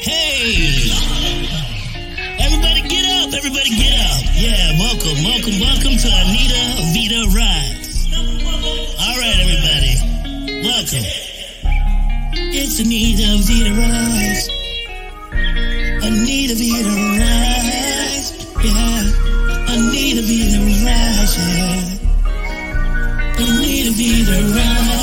Hey! Everybody get up! Everybody get up! Yeah, welcome, welcome, welcome to Anita Vita Rise. All right, everybody, welcome. It's Anita Vita Rise. Anita Vita Rise. Yeah, Anita Vita Rise. Yeah. Anita Vita Rise.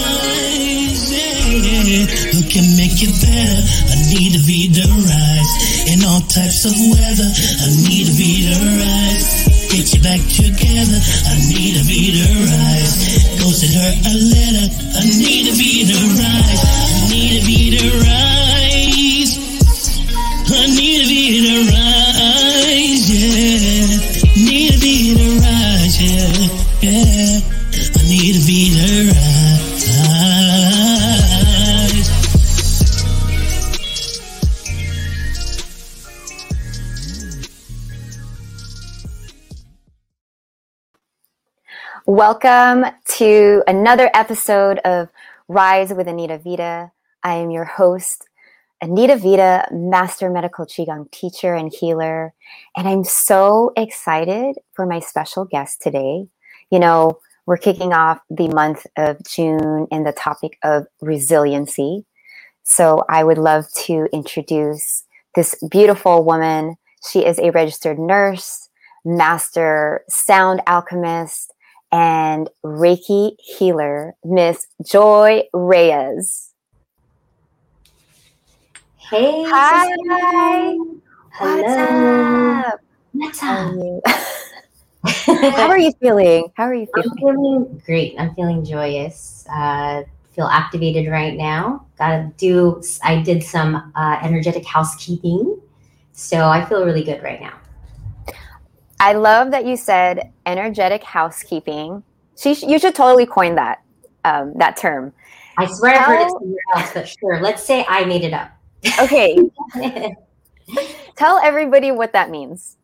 Who can make it better? Anita Vita Rise. In all types of weather. Anita Vita Rise. Get you back together. Anita Vita Rise. Go send her a letter. Anita Vita Rise. Anita Vita Rise. Anita Vita Rise. Yeah. Anita Vita Rise. Yeah. Yeah. Anita Vita Rise. Welcome to another episode of Rise with Anita Vita. I am your host, Anita Vita, Master Medical Qigong teacher and healer. And I'm so excited for my special guest today. You know, we're kicking off the month of June and the topic of resiliency. So I would love to introduce this beautiful woman. She is a registered nurse, master sound alchemist, and Reiki healer, Miss Joy Reyes. Hey. Hi. What's Hello. up? What's How up? are you? How are you feeling? How are you I'm feeling? feeling great. I'm feeling joyous. Uh, feel activated right now. Gotta do. I did some uh, energetic housekeeping, so I feel really good right now. I love that you said energetic housekeeping. She, sh- you should totally coin that um, that term. I swear I've heard it somewhere else, but sure. Let's say I made it up. Okay, tell everybody what that means.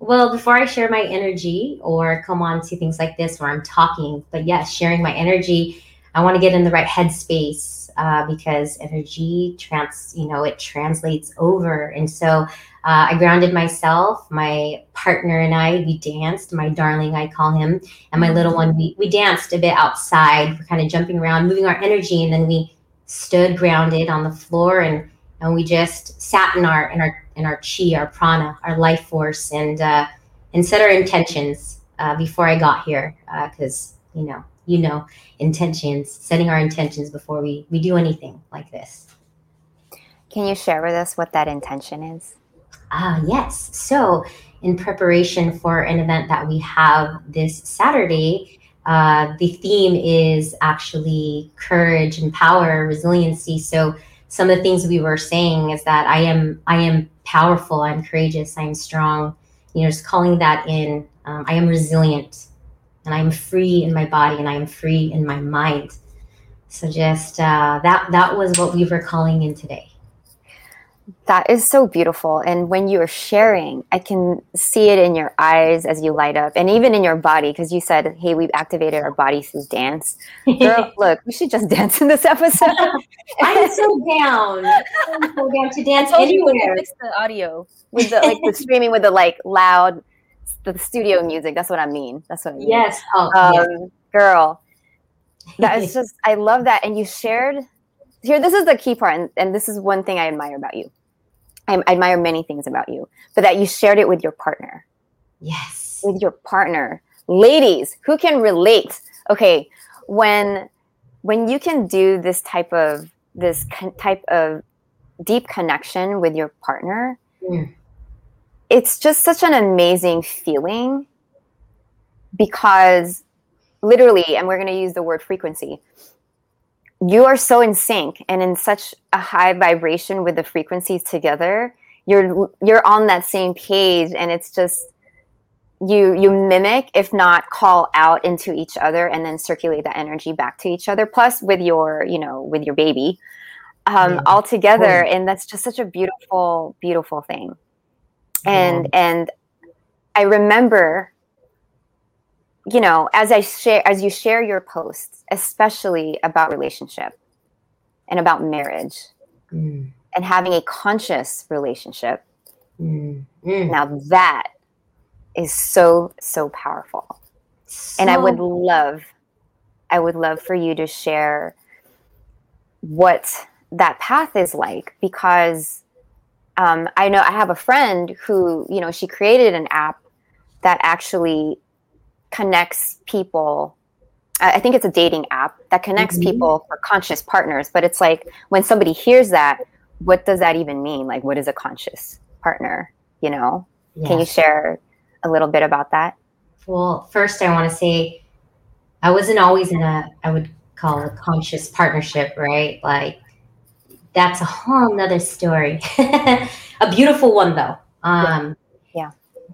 Well, before I share my energy or come on to things like this where I'm talking, but yes, sharing my energy, I want to get in the right headspace uh, because energy trans, you know, it translates over. And so uh, I grounded myself, my partner and I, we danced, my darling, I call him, and my little one, we, we danced a bit outside. We're kind of jumping around, moving our energy, and then we stood grounded on the floor and and we just sat in our in our in our chi, our prana, our life force, and uh, and set our intentions uh, before I got here, because you know, you know, intentions, setting our intentions before we we do anything like this. Can you share with us what that intention is? Ah, yes. So, in preparation for an event that we have this Saturday, uh, the theme is actually courage and power, resiliency. So, some of the things we were saying is that I am, I am powerful. I'm courageous. I'm strong. You know, just calling that in. Um, I am resilient, and I am free in my body, and I am free in my mind. So, just uh, that that was what we were calling in today. That is so beautiful. And when you are sharing, I can see it in your eyes as you light up and even in your body because you said, Hey, we've activated our body through dance. Girl, look, we should just dance in this episode. I'm so down. I'm so down to dance anywhere. mix the audio with the like the streaming with the like loud the studio music. That's what I mean. That's what I mean. Yes. Oh, Um, yes. girl. That is just I love that. And you shared here, this is the key part, and, and this is one thing I admire about you. I, I admire many things about you, but that you shared it with your partner. yes. with your partner ladies who can relate okay when when you can do this type of this con- type of deep connection with your partner Mm. it's just such an amazing feeling because literally and we're going to use the word frequency you are so in sync and in such a high vibration with the frequencies together you're you're on that same page and it's just you you mimic if not call out into each other and then circulate that energy back to each other plus with your you know with your baby um Yeah. all together. and that's just such a beautiful beautiful thing. And and i remember you know as i share as you share your posts especially about relationship and about marriage Mm. and having a conscious relationship. Mm, mm. Now that is so so powerful. and I would love I would love for you to share what that path is like because um, I know I have a friend who, you know, she created an app that actually connects people. I think it's a dating app that connects Mhm. people for conscious partners. But it's like when somebody hears that, what does that even mean? Like, what is a conscious partner? You know, can you share a little bit about that? Well, first, I want to say I wasn't always in a, I would call a conscious partnership, right? Like, that's a whole nother story. a beautiful one, though. Um.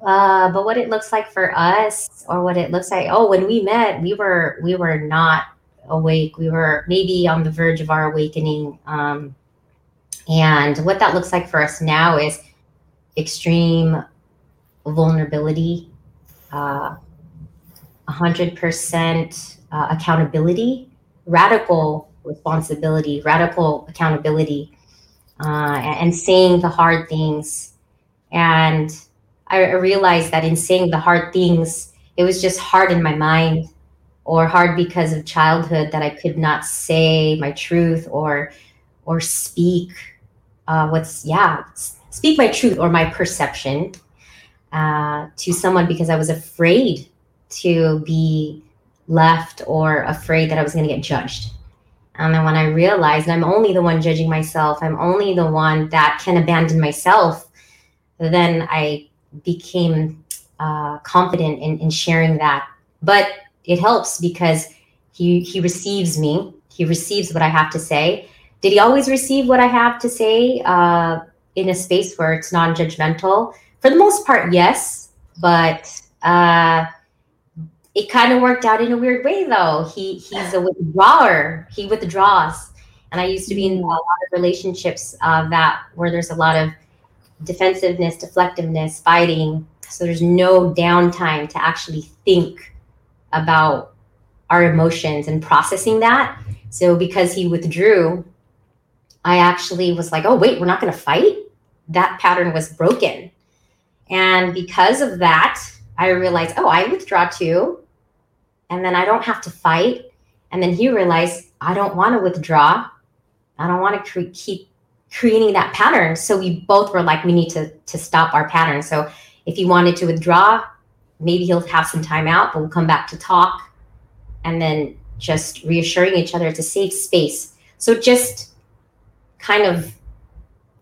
Uh, but what it looks like for us, or what it looks like, oh, when we met, we were we were not awake. We were maybe on the verge of our awakening. Um, and what that looks like for us now is extreme vulnerability, uh, 100% uh, accountability, radical responsibility, radical accountability, uh, and, and saying the hard things. And I, realized that in saying the hard things, it was just hard in my mind or hard because of childhood that I could not say my truth or or speak uh, what's yeah speak my truth or my perception uh, to someone because I was afraid to be left or afraid that I was going to get judged. And then when I realized I'm only the one judging myself, I'm only the one that can abandon myself, then I became uh, confident in, in sharing that. But it helps because he he receives me. He receives what I have to say. Did he always receive what I have to say uh, in a space where it's non-judgmental? For the most part, yes. But uh, it kind of worked out in a weird way, though. He he's a withdrawer. He withdraws, and I used to be in a lot of relationships uh, that where there's a lot of defensiveness, deflectiveness, fighting. So there's no downtime to actually think about our emotions and processing that. So because he withdrew, I actually was like, oh, wait, we're not going to fight? That pattern was broken. And because of that, I realized, oh, I withdraw too. And then I don't have to fight. And then he realized, I don't want to withdraw. I don't want to keep creating that pattern. So we both were like, we need to, to stop our pattern. So if he wanted to withdraw, maybe he'll have some time out, but we'll come back to talk. And then just reassuring each other it's a safe space. So just kind of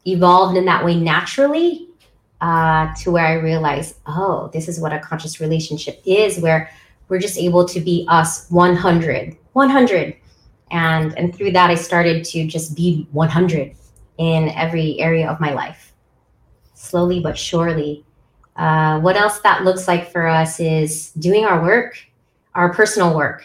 evolved in that way naturally uh, to where I realized, oh, this is what a conscious relationship is, where we're just able to be us 100, 100. And, and through that, I started to just be 100 in every area of my life, slowly but surely. Uh, what else that looks like for us is doing our work, our personal work.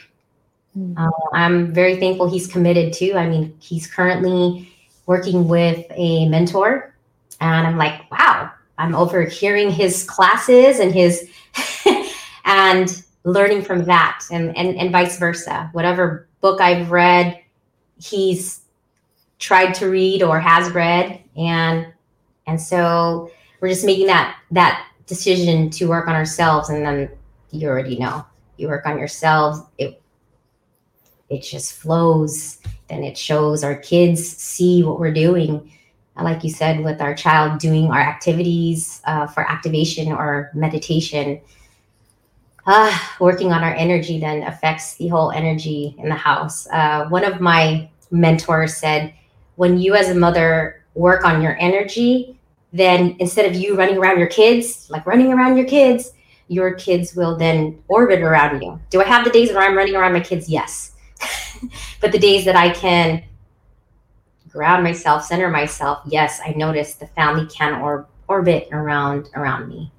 Uh, I'm very thankful he's committed to. I mean, he's currently working with a mentor, and I'm like, wow, I'm overhearing his classes and his and learning from that, and and and vice versa. Whatever book I've read, he's tried to read or has read, and and so we're just making that that decision to work on ourselves, and then you already know you work on yourselves. It it just flows then it shows. Our kids see what we're doing. Like you said with our child doing our activities uh, for activation or meditation uh, working on our energy then affects the whole energy in the house. Uh, one of my mentors said when you as a mother work on your energy then instead of you running around your kids like running around your kids your kids will then orbit around you do i have the days where i'm running around my kids yes but the days that I can ground myself, center myself, yes, I notice the family can or orbit around around me.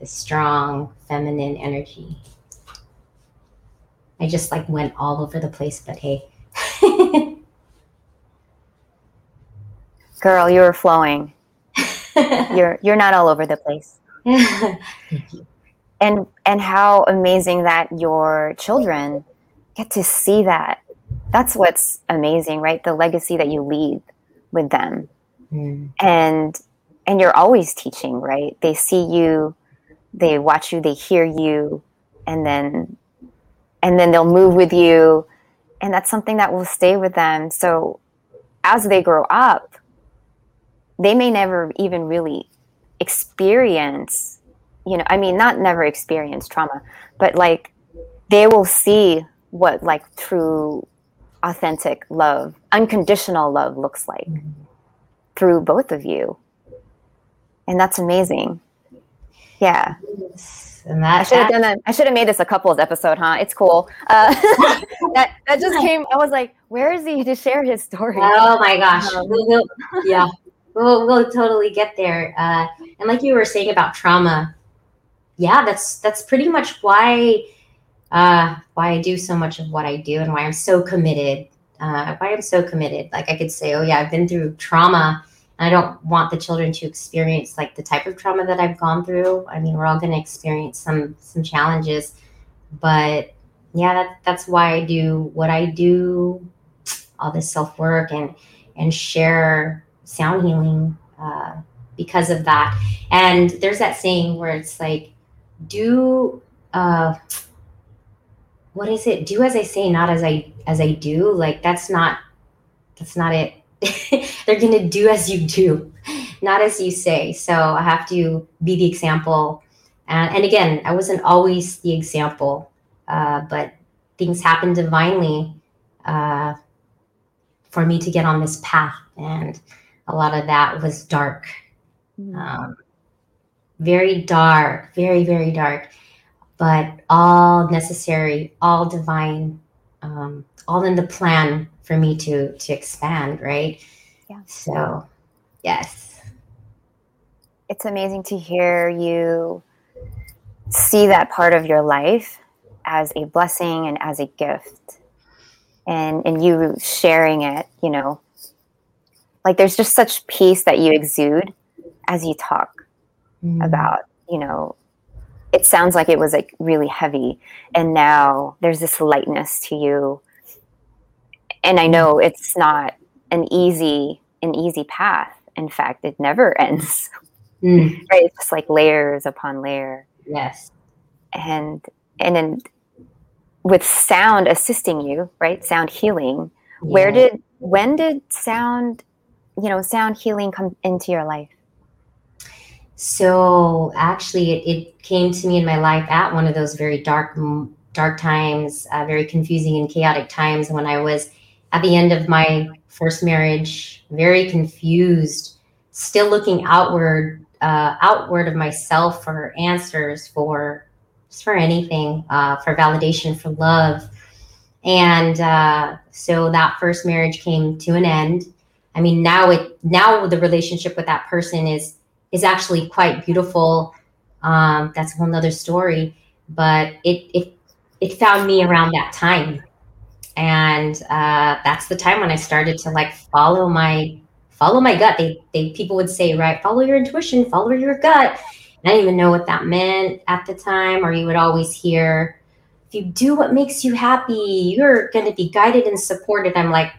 The strong feminine energy. I just like went all over the place, but hey. Girl, you're flowing. You're you're not all over the place. And and how amazing that your children get to see that. That's what's amazing, right? The legacy that you leave with them. mm. and and you're always teaching right they see you they watch you they hear you and then and then they'll move with you and that's something that will stay with them so as they grow up they may never even really experience you know i mean not never experience trauma but like they will see what like true authentic love unconditional love looks like mm-hmm. through both of you and that's amazing yeah and that, I should have done that. I should have made this a couples episode, huh? It's cool. Uh, that that just came. I was like, where is he to share his story? Oh my gosh! Um, yeah, we'll we'll totally get there. Uh, and like you were saying about trauma, yeah, that's that's pretty much why uh, why I do so much of what I do and why I'm so committed. Uh, why I'm so committed. Like I could say, oh yeah, I've been through trauma And I don't want the children to experience like the type of trauma that I've gone through. I mean, we're all going to experience some some challenges, but yeah, that, that's why I do what I do, all this self work and and share sound healing uh, because of that. And there's that saying where it's like, do uh, what is it? Do as I say, not as I as I do. Like that's not that's not it they're to do as you do, not as you say. So I have to be the example. And, and again, I wasn't always the example, uh, but things happened divinely uh, for me to get on this path. And a lot of that was dark. Hmm. Um, very dark, very, very dark, but all necessary, all divine, um, all in the plan for me to to expand right yeah so yes it's amazing to hear you see that part of your life as a blessing and as a gift and and you sharing it you know like there's just such peace that you exude as you talk mm. about you know it sounds like it was like really heavy and now there's this lightness to you and I know it's not an easy an easy path. In fact, it never ends. Mm. Right? It's just like layers upon layer. Yes. And and then with sound assisting you, right? Sound healing. Yeah. Where did when did sound, you know, sound healing come into your life? So actually, it, it came to me in my life at one of those very dark, dark times, uh, very confusing and chaotic times when I was at the end of my first marriage, very confused, still looking outward, uh, outward of myself for answers, for just for anything, uh, for validation, for love. And uh, so that first marriage came to an end. I mean, now it now the relationship with that person is is actually quite beautiful. Um, that's a whole nother story. But it it it found me around that time and uh, that's the time when I started to like follow my follow my gut. They they people would say right, follow your intuition, follow your gut. And I didn't even know what that meant at the time. Or you would always hear, if you do what makes you happy, you're going to be guided and supported. I'm like,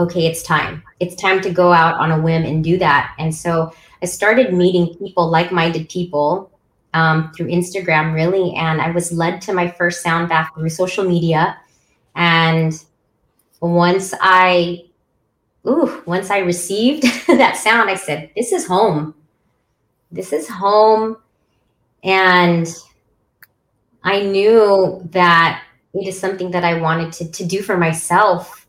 okay, it's time. It's time to go out on a whim and do that. And so I started meeting people, like minded people, um, through Instagram, really. And I was led to my first sound bath through social media and once I, ooh, once I received that sound, I said, this is home. This is home. And I knew that it is something that I wanted to, to do for myself.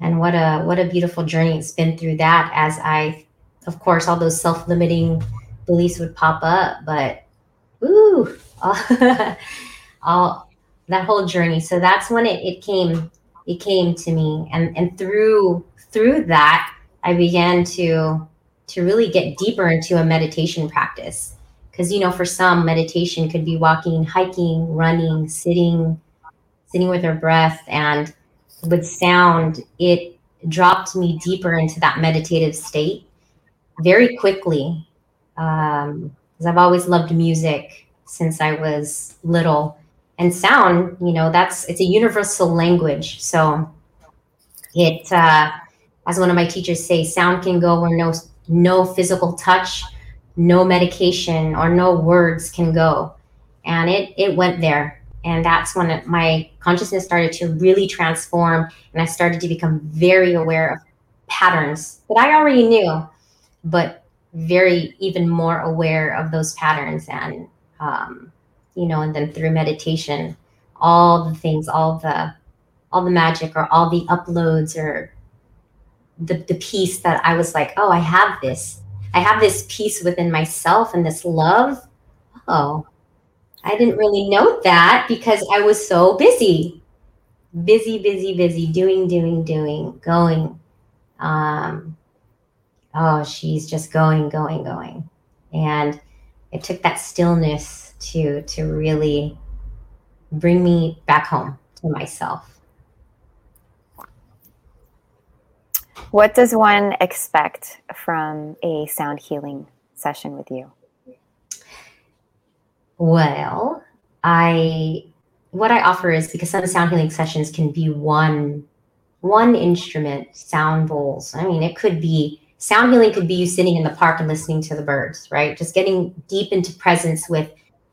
And what a what a beautiful journey it's been through that as I of course all those self-limiting beliefs would pop up, but ooh, all, all that whole journey. So that's when it, it came it came to me and and through through that I began to to really get deeper into a meditation practice because you know for some meditation could be walking hiking running sitting sitting with our breath and with sound it dropped me deeper into that meditative state very quickly um, because i've always loved music since i was little and sound you know that's it's a universal language so it uh as one of my teachers say, sound can go where no no physical touch, no medication, or no words can go. And it it went there. And that's when my consciousness started to really transform and I started to become very aware of patterns that I already knew, but very even more aware of those patterns and um, you know, and then through meditation, all the things, all the all the magic or all the uploads or the, the piece that I was like, oh, I have this. I have this peace within myself and this love. Oh, I didn't really note that because I was so busy. Busy, busy, busy, doing, doing, doing, going. Um, oh, she's just going, going, going. And it took that stillness to to really bring me back home to myself. What does one expect from a sound healing session with you? Well, I what I offer is because some sound healing sessions can be one one instrument, sound bowls. I mean, it could be sound healing could be you sitting in the park and listening to the birds, right? Just getting deep into presence with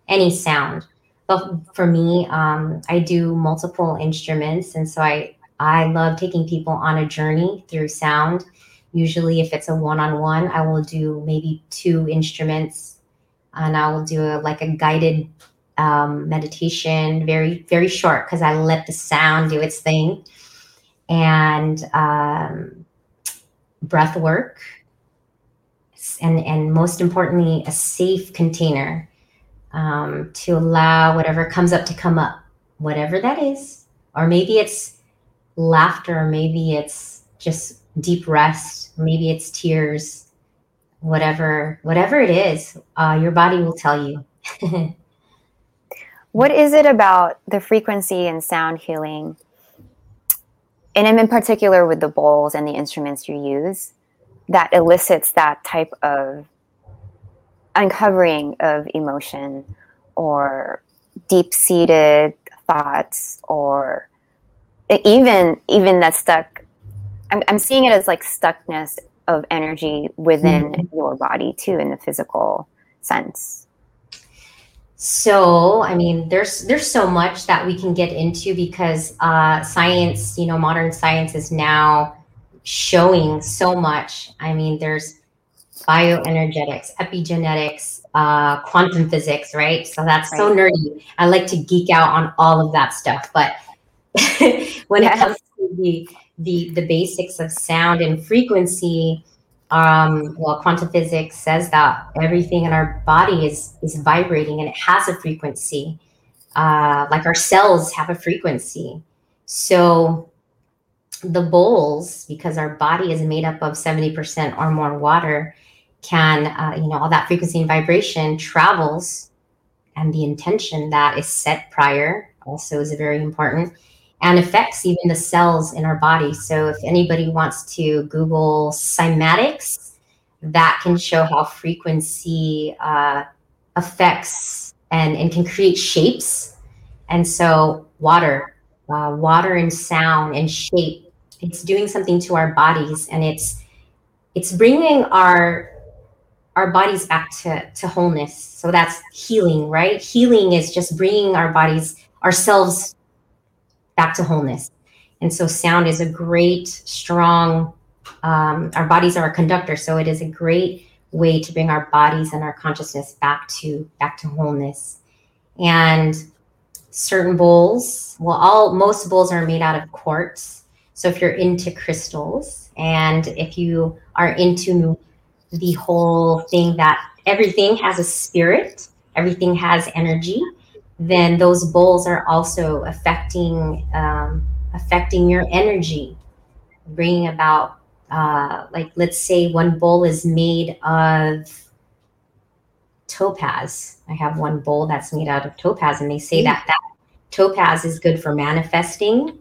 any sound. But for me, um, I do multiple instruments, and so I I love taking people on a journey through sound. Usually, if it's a one-on-one, I will do maybe two instruments, and I will do a, like a guided um, meditation, very very short, because I let the sound do its thing, and um, breath work, and and most importantly, a safe container um, to allow whatever comes up to come up, whatever that is. Or maybe it's laughter, or maybe it's just deep rest, maybe it's tears, whatever, whatever it is, uh, your body will tell you. what is it about the frequency and sound healing? And i'm in particular with the bowls and the instruments you use that elicits that type of uncovering of emotion or deep seated thoughts or even even that stuck I'm, I'm seeing it as like stuckness of energy within mm-hmm. your body too in the physical sense so i mean there's there's so much that we can get into because uh, science you know modern science is now showing so much i mean there's bioenergetics, epigenetics, uh, quantum physics, right? So that's right. so nerdy. I like to geek out on all of that stuff. But when yes. it comes to the, the the basics of sound and frequency, um, well, quantum physics says that everything in our body is is vibrating and it has a frequency. Uh, like our cells have a frequency. So the bowls, because our body is made up of 70% or more water, can, uh, you know, all that frequency and vibration travels, and the intention that is set prior also is very important and affects even the cells in our body. So if anybody wants to Google cymatics, that can show how frequency uh, affects and, and can create shapes. And so water, uh, water and sound and shape, it's doing something to our bodies and it's it's bringing our our bodies back to, to wholeness. So that's healing, right? Healing is just bringing our bodies, ourselves back to wholeness. And so sound is a great, strong, um, our bodies are a conductor. So it is a great way to bring our bodies and our consciousness back to back to wholeness. And certain bowls, well, all most bowls are made out of quartz. So if you're into crystals and if you are into the whole thing that everything has a spirit, everything has energy, then those bowls are also affecting um, affecting your energy, bringing about uh, like let's say one bowl is made of topaz. I have one bowl that's made out of topaz, and they say mm. that that topaz is good for manifesting,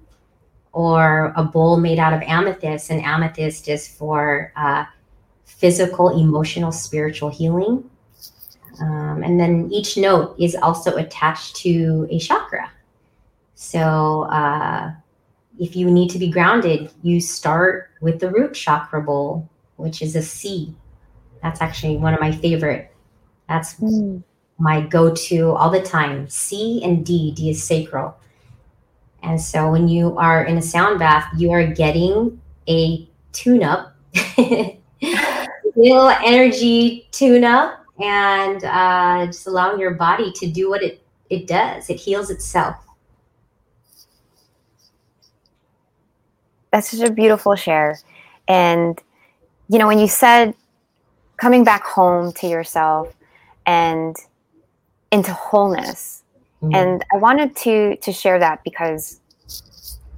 or a bowl made out of amethyst, and amethyst is for uh, physical, emotional, spiritual healing. Um, and then each note is also attached to a chakra. So, uh, if you need to be grounded, you start with the root chakra bowl, which is a C. That's actually one of my favorite. That's mm. my go to all the time. C and D. D is sacral. And so when you are in a sound bath, you are getting a tune up, little energy tune up, and uh, just allowing your body to do what it, it does. It heals itself. That's such a beautiful share. And, you know, when you said coming back home to yourself and into wholeness, mm-hmm. and I wanted to to share that because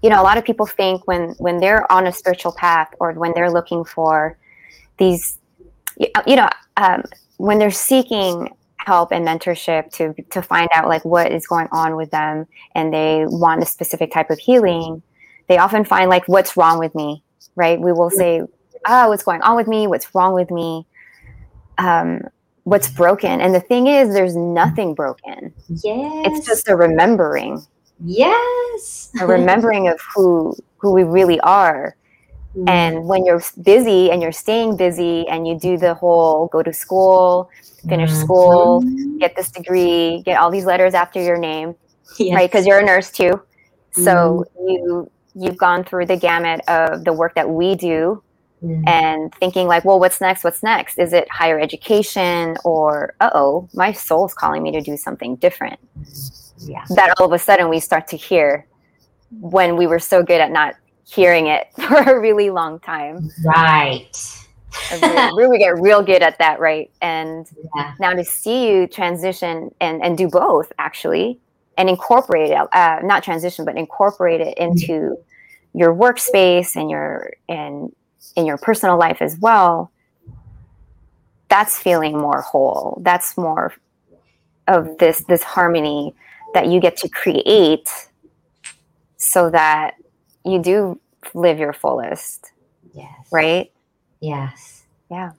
you know a lot of people think when when they're on a spiritual path or when they're looking for these you know um, when they're seeking help and mentorship to to find out like what is going on with them and they want a specific type of healing they often find like what's wrong with me right? We will say oh what's going on with me? What's wrong with me? Um, what's broken? And the thing is there's nothing broken. Yes. it's just a remembering. Yes. A remembering of who who we really are mm-hmm. and when you're busy and you're staying busy and you do the whole go to school finish mm-hmm. school get this degree get all these letters after your name yes. right because you're a nurse too so mm-hmm. you you've gone through the gamut of the work that we do mm-hmm. and thinking like well what's next what's next is it higher education or uh-oh my soul's calling me to do something different yeah. that all of a sudden we start to hear when we were so good at not hearing it for a really long time right we, we get real good at that right and yeah. now to see you transition and and do both actually and incorporate it uh, not transition but incorporate it into mm-hmm. your workspace and your and in your personal life as well that's feeling more whole that's more of this this harmony that you get to create so that you do live your fullest yes. right? Yes. Yeah.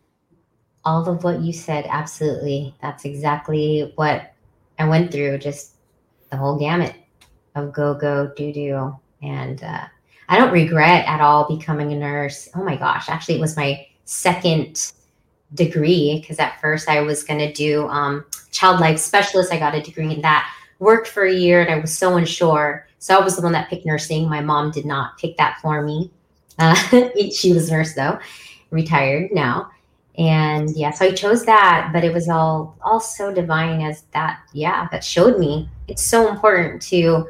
All of what you said absolutely. That's exactly what i went through just the whole gamut of go go do do. And uh, i don't regret at all becoming a nurse. Oh my gosh actually it was my second degree because at first i was going to do um, child life specialist. I got a degree in that worked for a year and i was so unsure so i was the one that picked nursing. My mom did not pick that for me. Uh, she was a nurse though retired now. And yeah so i chose that but it was all all so divine as that yeah that showed me. It's so important to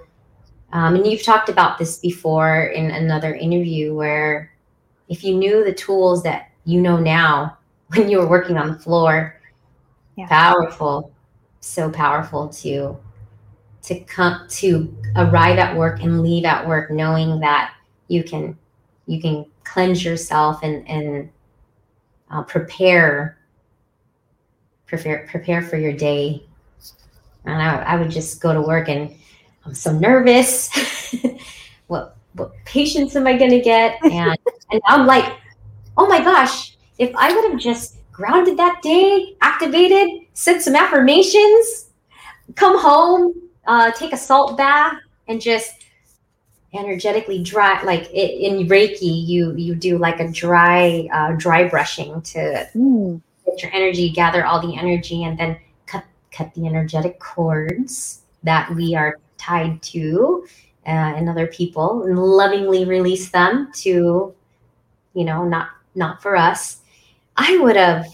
um, and you've talked about this before in another interview where if you knew the tools that you know now when you were working on the floor yeah. powerful so powerful to to come to arrive at work and leave at work knowing that you can you can cleanse yourself and and uh, prepare prepare prepare for your day. And I, I would just go to work and i'm so nervous. What what patients am i going to get? And and i'm like oh my gosh if i would have just grounded that day activated said some affirmations come home uh, take a salt bath and just energetically dry like it, in reiki you you do like a dry uh, dry brushing to mm. get your energy gather all the energy and then cut cut the energetic cords that we are tied to uh, and other people and lovingly release them to you know not not for us. I would have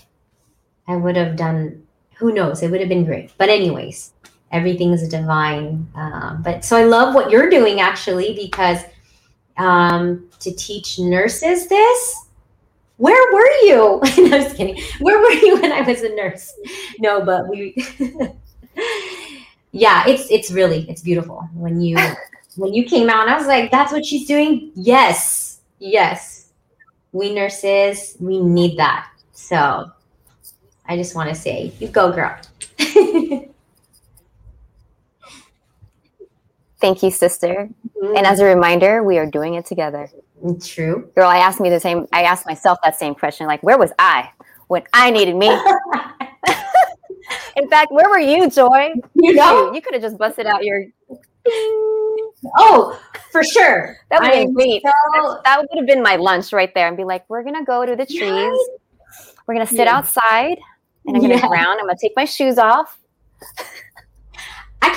i would have done who knows? It would have been great. But anyways everything is divine. Um, but so I love what you're doing actually because um, to teach nurses this. Where were you? no, I was kidding. Where were you when I was a nurse? No, but we. yeah, it's it's really it's beautiful when you when you came out. I was like, that's what she's doing. Yes, yes. We nurses, we need that. So I just want to say, you go, girl. Thank you, sister. Mm-hmm. And as a reminder, we are doing it together. True. Girl, I asked me the same, I asked myself that same question like, where was I when I needed me? In fact, where were you, Joy? You know, you could have just busted out your. Oh, for sure. That would have been great. so- that would have been my lunch right there and be like, we're gonna go to the trees. Yes. We're gonna sit outside and I'm gonna Yeah. ground. I'm gonna take my shoes off.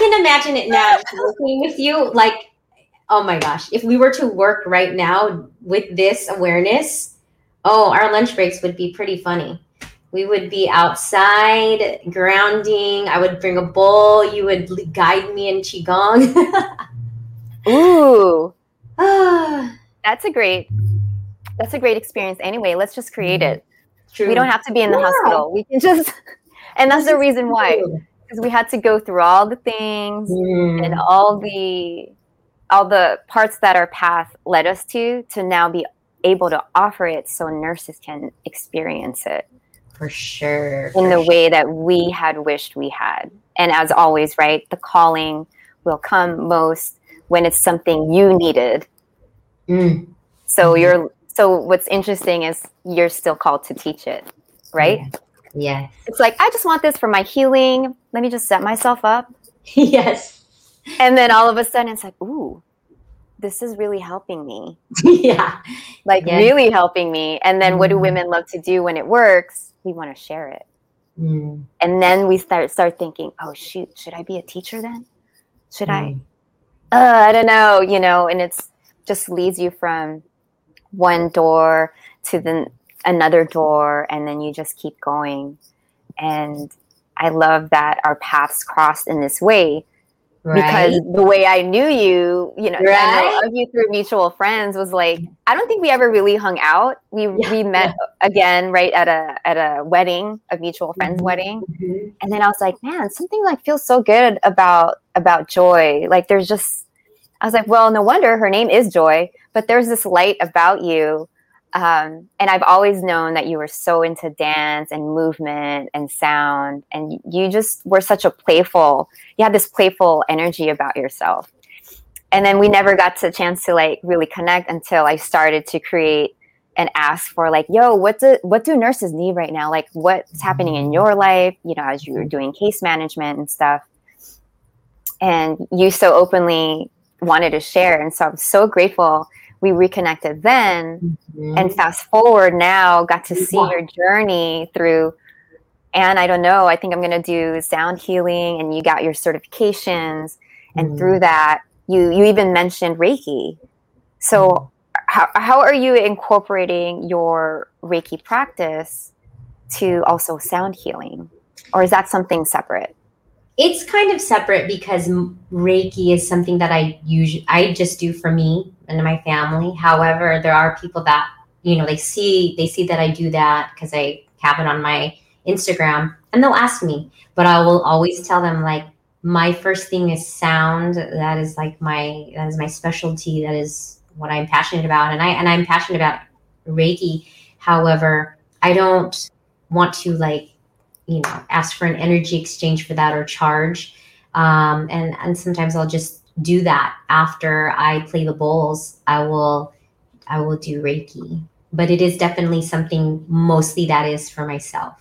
Can imagine it now working with you. Like, oh my gosh, if we were to work right now with this awareness, oh, our lunch breaks would be pretty funny. We would be outside grounding. I would bring a bowl. You would guide me in qigong. Ooh, Ah, that's a great that's a great experience anyway. Let's just create it. True. We don't have to be in the Yeah. hospital. We can just and that's the reason why. Because we had to go through all the things Mm. and all the all the parts that our path led us to to now be able to offer it so nurses can experience it For sure. in for the sure. way that we had wished we had. And as always, right, the calling will come most when it's something you needed. Mm. So Mhm. you're so what's interesting is you're still called to teach it, right? Yes. It's like I just want this for my healing. Let me just set myself up. yes. And then all of a sudden it's like, ooh, this is really helping me. yeah. Like Yeah. really helping me. And then what do Mhm. women love to do when it works? We want to share it. Mm. And then we start start thinking, oh shoot, should I be a teacher then? Should I? Mm. uh, I don't know, you know, and it's just leads you from one door to the another door, and then you just keep going. And I love that our paths crossed in this way because the way I knew you, you know, I know of you through mutual friends was like I don't think we ever really hung out. We Yeah, we met again right at a at a wedding, a mutual friend's Mhm. wedding Mhm. and then I was like, man, something like feels so good about about Joy. Like there's just, I was like, well, no wonder her name is Joy, but there's this light about you. Um, and I've always known that you were so into dance and movement and sound, and you just were such a playful. You had this playful energy about yourself. And then we never got to chance to like really connect until I started to create and ask for like, yo, what do what do nurses need right now? Like what's happening in your life, you know, as you're doing case management and stuff. And you so openly wanted to share. And so I'm so grateful we reconnected then Mhm. and fast forward now, got to see Yeah. your journey through and I don't know, I think I'm gonna do sound healing and you got your certifications and Mhm. through that you you even mentioned reiki so how, how are you incorporating your reiki practice to also sound healing or is that something separate it's kind of separate because reiki is something that i usually i just do for me and my family. However there are people that you know they see they see that i do that because i have it on my instagram and they'll ask me. But i will always tell them like my first thing is sound. That is like my that is my specialty. That is what i'm passionate about. And i and i'm passionate about reiki. However i don't want to like you know ask for an energy exchange for that or charge. Um, and and sometimes i'll just do that. After i play the bowls i will i will do reiki. But it is definitely something mostly that is for myself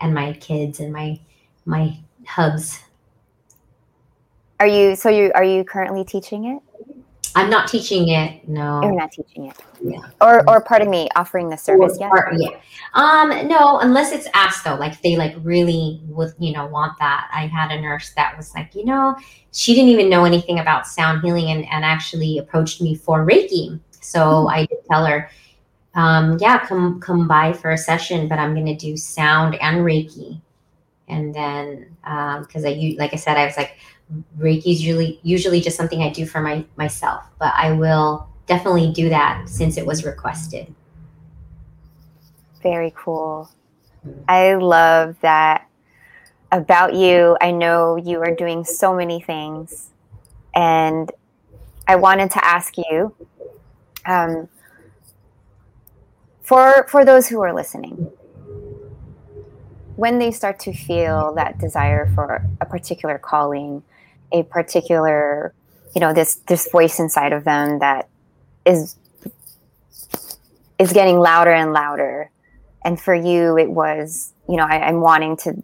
and my kids and my my hubs. Are you so you are you currently teaching it i'm not teaching it you're no not teaching it Yeah. or or pardon me offering the service yeah Or- yeah. Um, no, unless it's asked though, like they like really would, you know, want that. I had a nurse that was like, you know, she didn't even know anything about sound healing and, and actually approached me for Reiki. So I did tell her, um, yeah, come come by for a session, but I'm gonna do sound and Reiki. And then because I like I said, I was like, Reiki is usually usually just something I do for my myself, but I will definitely do that since it was requested. Very cool. I love that about you. I know you are doing so many things. And I wanted to ask you um, for, for those who are listening, when they start to feel that desire for a particular calling, a particular, you know, this, this voice inside of them that is is getting louder and louder and for you it was you know I, i'm wanting to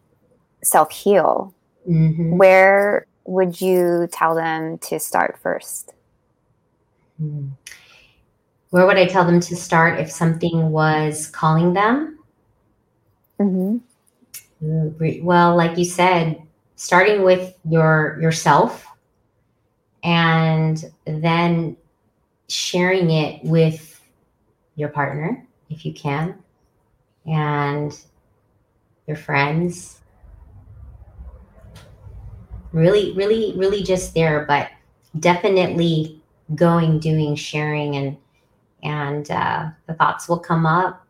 self-heal Mhm. where would you tell them to start first? Hmm. Where would I tell them to start if something was calling them? Mm-hmm. Well, like you said, starting with your yourself and then sharing it with your partner if you can and your friends. Really really really just there but definitely going doing sharing and and uh, the thoughts will come up.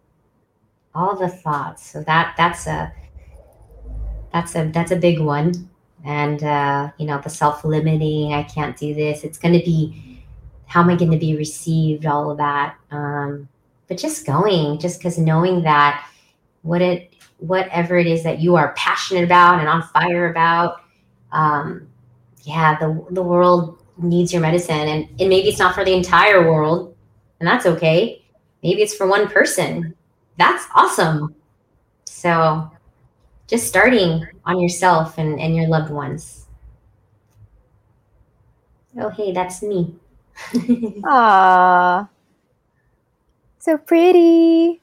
All the thoughts. So that that's a that's a that's a big one. And uh, you know the self-limiting i can't do this. It's going to be how am i going to be received all of that. Um, but just going just because knowing that what it whatever it is that you are passionate about and on fire about um, yeah the, the world needs your medicine. And, and maybe it's not for the entire world and that's okay. Maybe it's for one person. That's awesome. So just starting on yourself and, and your loved ones. Oh, hey, that's me. Aww. So pretty.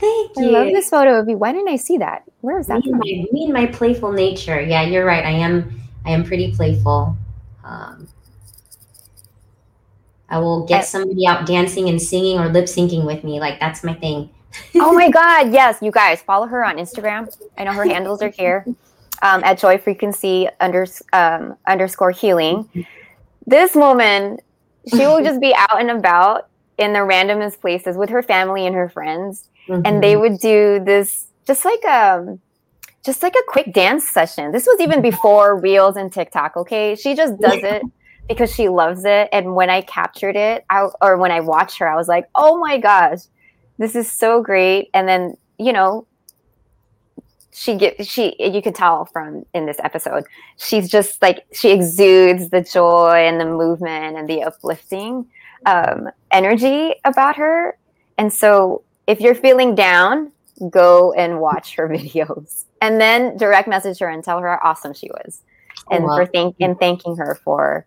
Thank you. I love this photo of you. Why didn't I see that? Where is that me, from? My, me and my playful nature. Yeah, you're right. I am I am pretty playful. Um, I will get somebody out dancing and singing or lip syncing with me. Like that's my thing oh my God. Yes. You guys follow her on Instagram. I know her handles are here um, at joy frequency unders- um, underscore healing. This woman, she will just be out and about in the randomest places with her family and her friends. Mm-hmm. And they would do this just like a, um, just like a quick dance session. This was even before Reels and TikTok. Okay. She just does it because she loves it. And when I captured it, I, or when I watched her, I was like, oh my gosh, this is so great. And then, you know, she get she you could tell from in this episode she's just like she exudes the joy and the movement and the uplifting um, energy about her and so if you're feeling down go and watch her videos and then direct message her and tell her how awesome she was oh, and wow. for thank and thanking her for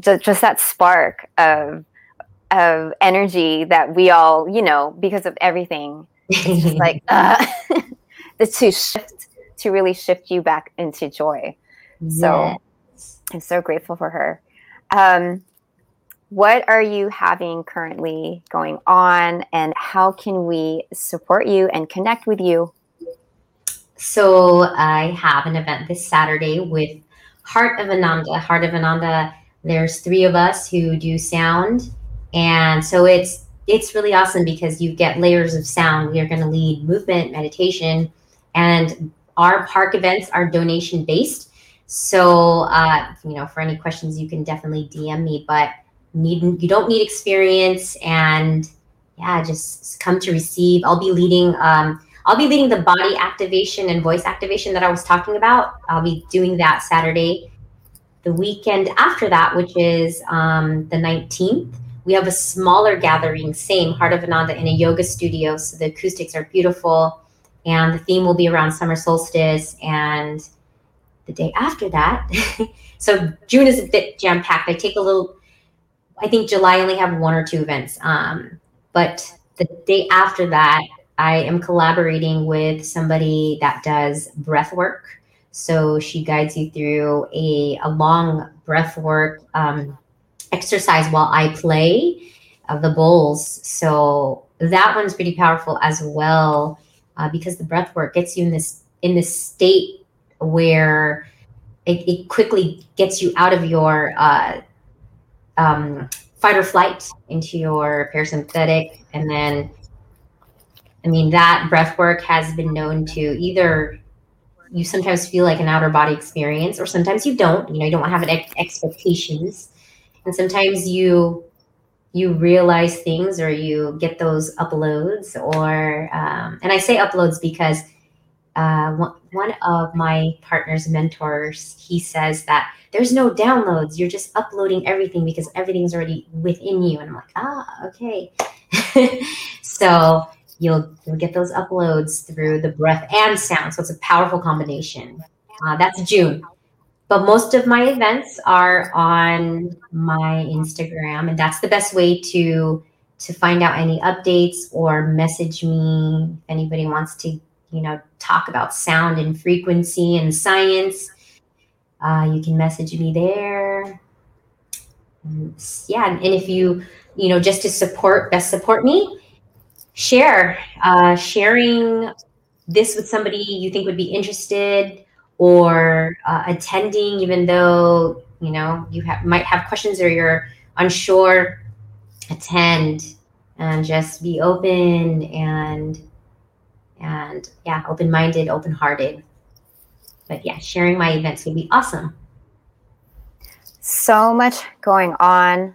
just, just that spark of of energy that we all, you know, because of everything, it's just like uh, to shift to really shift you back into joy. Yes. So I'm so grateful for her. Um, what are you having currently going on, and how can we support you and connect with you? So I have an event this Saturday with Heart of Ananda. Heart of Ananda. There's three of us who do sound and so it's it's really awesome because you get layers of sound. We are going to lead movement, meditation, and our park events are donation based. So uh, you know, for any questions, you can definitely DM me. But need you don't need experience, and yeah, just come to receive. I'll be leading. Um, I'll be leading the body activation and voice activation that I was talking about. I'll be doing that Saturday. The weekend after that, which is um, the 19th, we have a smaller gathering, same Heart of Ananda in a yoga studio. So the acoustics are beautiful. And the theme will be around summer solstice. And the day after that, so June is a bit jam packed. I take a little, I think July only have one or two events. Um, but the day after that, I am collaborating with somebody that does breath work. So she guides you through a, a long breath work um, exercise while I play of the bowls. So that one's pretty powerful as well uh, because the breath work gets you in this in this state where it, it quickly gets you out of your uh, um, fight or flight into your parasympathetic. And then i mean that breath work has been known to either you sometimes feel like an outer body experience or sometimes you don't. You know you don't have ex- expectations and sometimes you you realize things or you get those uploads or um, and i say uploads because uh, one of my partner's mentors he says that there's no downloads. You're just uploading everything because everything's already within you. And i'm like ah okay. So you'll you'll get those uploads through the breath and sound. So it's a powerful combination. Uh, that's june but most of my events are on my Instagram, and that's the best way to to find out any updates or message me if anybody wants to, you know, talk about sound and frequency and science. Uh, you can message me there. Yeah, and if you, you know, just to support, best support me, share. Uh, sharing this with somebody you think would be interested or uh, attending, even though you know you might have questions or you're unsure. Attend and just be open and and yeah, open minded, open hearted. But yeah, sharing my events would be awesome. So much going on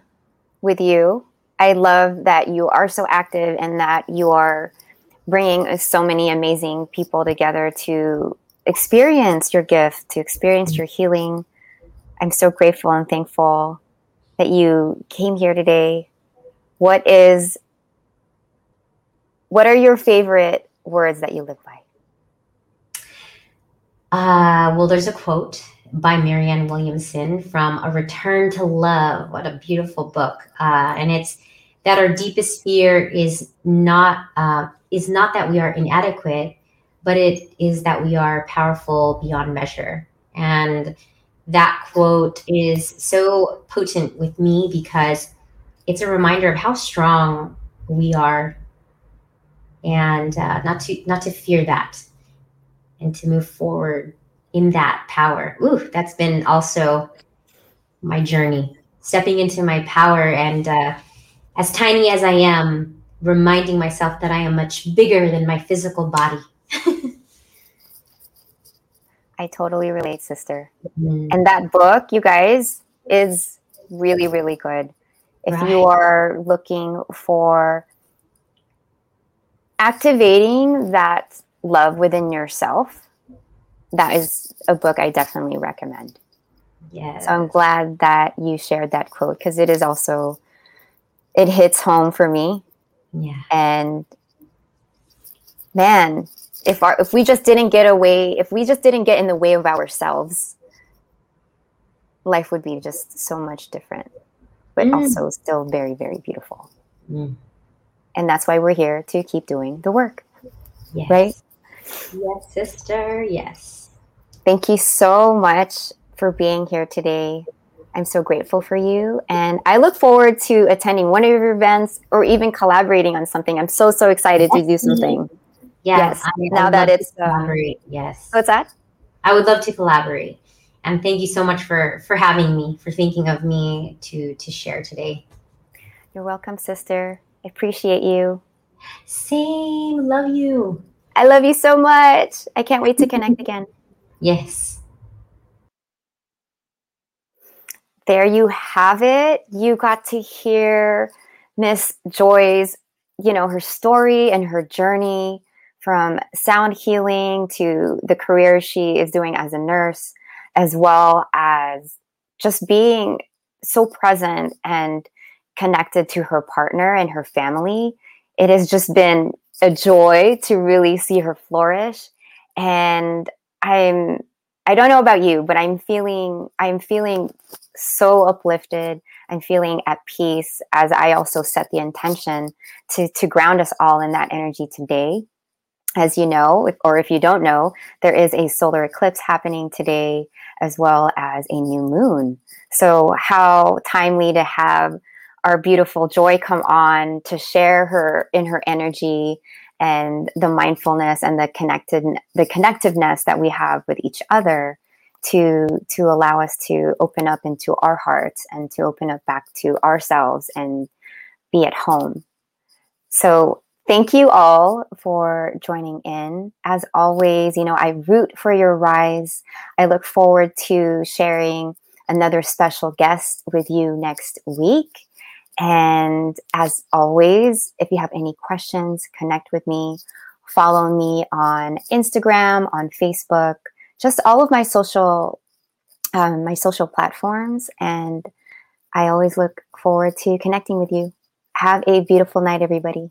with you. I love that you are so active and that you are bringing so many amazing people together to experience your gift, to experience your healing. I'm so grateful and thankful that you came here today. What is what are your favorite words that you live by? Uh, well, there's a quote by Marianne Williamson from A Return to Love. What a beautiful book. Uh, and it's that our deepest fear is not uh, is not that we are inadequate, but it is that we are powerful beyond measure. And that quote is so potent with me because it's a reminder of how strong we are and uh, not to not to fear that and to move forward in that power ooh that's been also my journey stepping into my power and uh, as tiny as i am reminding myself that i am much bigger than my physical body I totally relate, sister. Mm-hmm. And that book, you guys, is really, really good. If right. you are looking for activating that love within yourself, that is a book I definitely recommend. Yeah. So I'm glad that you shared that quote because it is also it hits home for me. Yeah. And man, if our if we just didn't get away, if we just didn't get in the way of ourselves, life would be just so much different, but mm. also still very, very beautiful. Mm. And that's why we're here to keep doing the work. Yes. Right? Yes, sister. Yes. Thank you so much for being here today. I'm so grateful for you. And I look forward to attending one of your events or even collaborating on something. I'm so, so excited to do something. Yes. yes. now that it's uh, collaborate. yes. What's that? I would love to collaborate. And thank you so much for for having me, for thinking of me to to share today. You're welcome, sister. I appreciate you. Same. Love you. I love you so much. I can't wait to connect again. Yes. There you have it. You got to hear Miss Joy's, you know, her story and her journey from sound healing to the career she is doing as a nurse, as well as just being so present and connected to her partner and her family. It has just been a joy to really see her flourish. And I'm I don't know about you, but I'm feeling I'm feeling so uplifted. I'm feeling at peace as I also set the intention to to ground us all in that energy today as you know, if, or if you don't know, there is a solar eclipse happening today, as well as a new moon. So, how timely to have our beautiful Joy come on to share her in her energy and the mindfulness and the connected the connectiveness that we have with each other to to allow us to open up into our hearts and to open up back to ourselves and be at home. So Thank you all for joining in. As always, you know, I root for your rise. I look forward to sharing another special guest with you next week. And as always, if you have any questions, connect with me. Follow me on Instagram, on Facebook, just all of my social um, my social platforms. And I always look forward to connecting with you. Have a beautiful night, everybody.